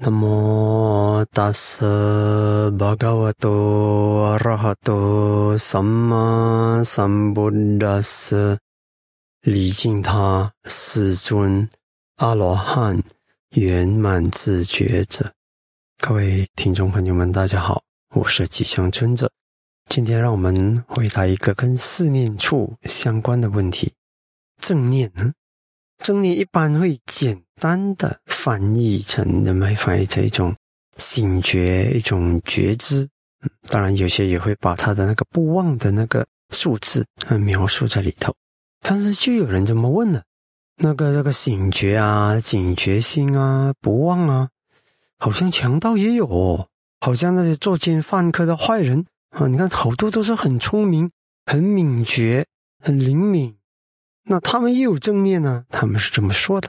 南无大慈巴嘎瓦多阿拉哈多萨玛萨布达斯，礼敬他世尊阿罗汉圆满自觉者。各位听众朋友们，大家好，我是吉祥尊者。今天让我们回答一个跟四念处相关的问题：正念呢？正念一般会简单的翻译成，人们翻译成一种醒觉、一种觉知。当然，有些也会把他的那个不忘的那个数字描述在里头。但是，就有人这么问了：那个这个醒觉啊、警觉心啊、不忘啊，好像强盗也有，哦，好像那些作奸犯科的坏人啊，你看好多都是很聪明、很敏捷、很灵敏。那他们也有正念呢，他们是这么说的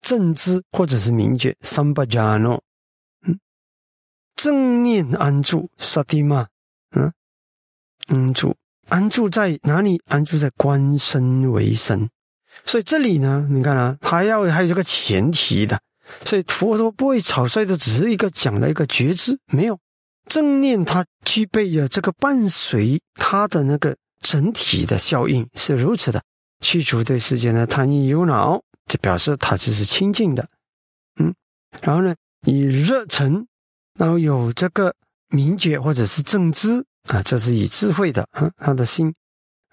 正知或者是明觉三巴加诺，嗯，正念安住萨蒂玛，嗯，安住安住在哪里？安住在观身为身。所以这里呢，你看啊，还要还有这个前提的。所以佛陀不会草率的，只是一个讲了一个觉知，没有正念，它具备了这个伴随它的那个。整体的效应是如此的，去除对世间的贪欲忧恼，这表示他就是清净的，嗯，然后呢，以热忱，然后有这个明觉或者是正知啊，这是以智慧的啊，他的心，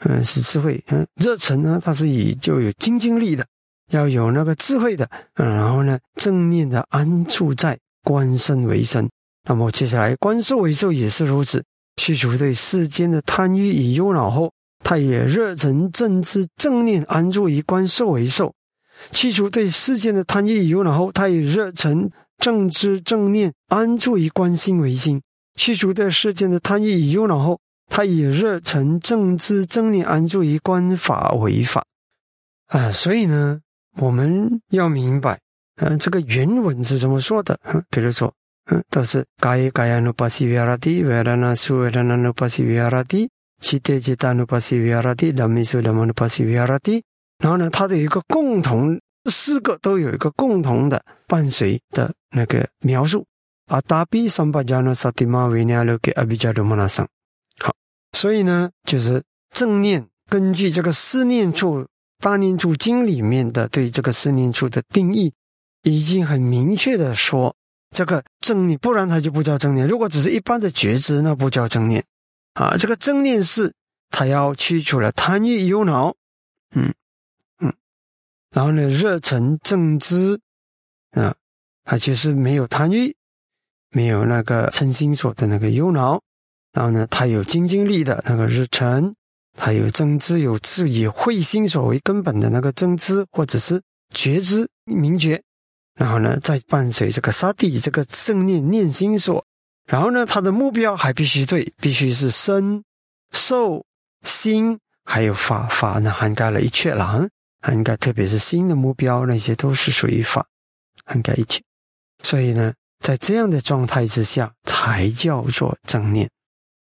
嗯，是智慧，嗯，热忱呢，它是以就有精精力的，要有那个智慧的，嗯，然后呢，正念的安住在观身为身，那么接下来观受为受也是如此。去除对世间的贪欲与忧恼后，他也热忱正知正念安住于观受为受；去除对世间的贪欲与忧恼后，他以热忱正知正念安住于观心为心；去除对世间的贪欲与忧恼后，他以热忱正知正念安住于观法为法。啊，所以呢，我们要明白，嗯，这个原文是怎么说的？比如说。嗯，都是嘎耶嘎耶努巴西维阿拉蒂，维拉那苏维拉那努巴西维阿拉蒂，七德吉达努巴西维阿拉蒂，拉米苏拉姆努巴西维阿拉蒂。然后呢，它的一个共同，四个都有一个共同的伴随的那个描述。阿达比桑巴加诺萨蒂玛维尼亚留给阿比加多摩那桑。好，所以呢，就是正念根据这个四念处大念处经里面的对这个四念处的定义，已经很明确的说。这个正念，不然它就不叫正念。如果只是一般的觉知，那不叫正念啊。这个正念是，它要去除了贪欲忧恼，嗯，然后呢，热忱正知啊，他就是没有贪欲，没有那个嗔心所的那个忧恼，然后呢，他有精精力的那个热忱，他有正知，有自以慧心所为根本的那个正知，或者是觉知明觉。然后呢，再伴随这个沙地这个正念念心所，然后呢，他的目标还必须对，必须是身、受、心，还有法法呢，涵盖了一切了，涵盖特别是新的目标，那些都是属于法，涵盖一切。所以呢，在这样的状态之下，才叫做正念。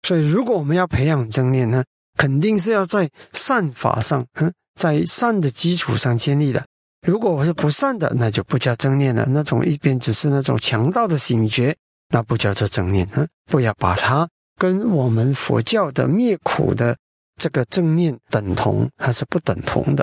所以，如果我们要培养正念呢，肯定是要在善法上，嗯，在善的基础上建立的。如果我是不善的，那就不叫正念了。那种一边只是那种强大的醒觉，那不叫做正念。不要把它跟我们佛教的灭苦的这个正念等同，它是不等同的。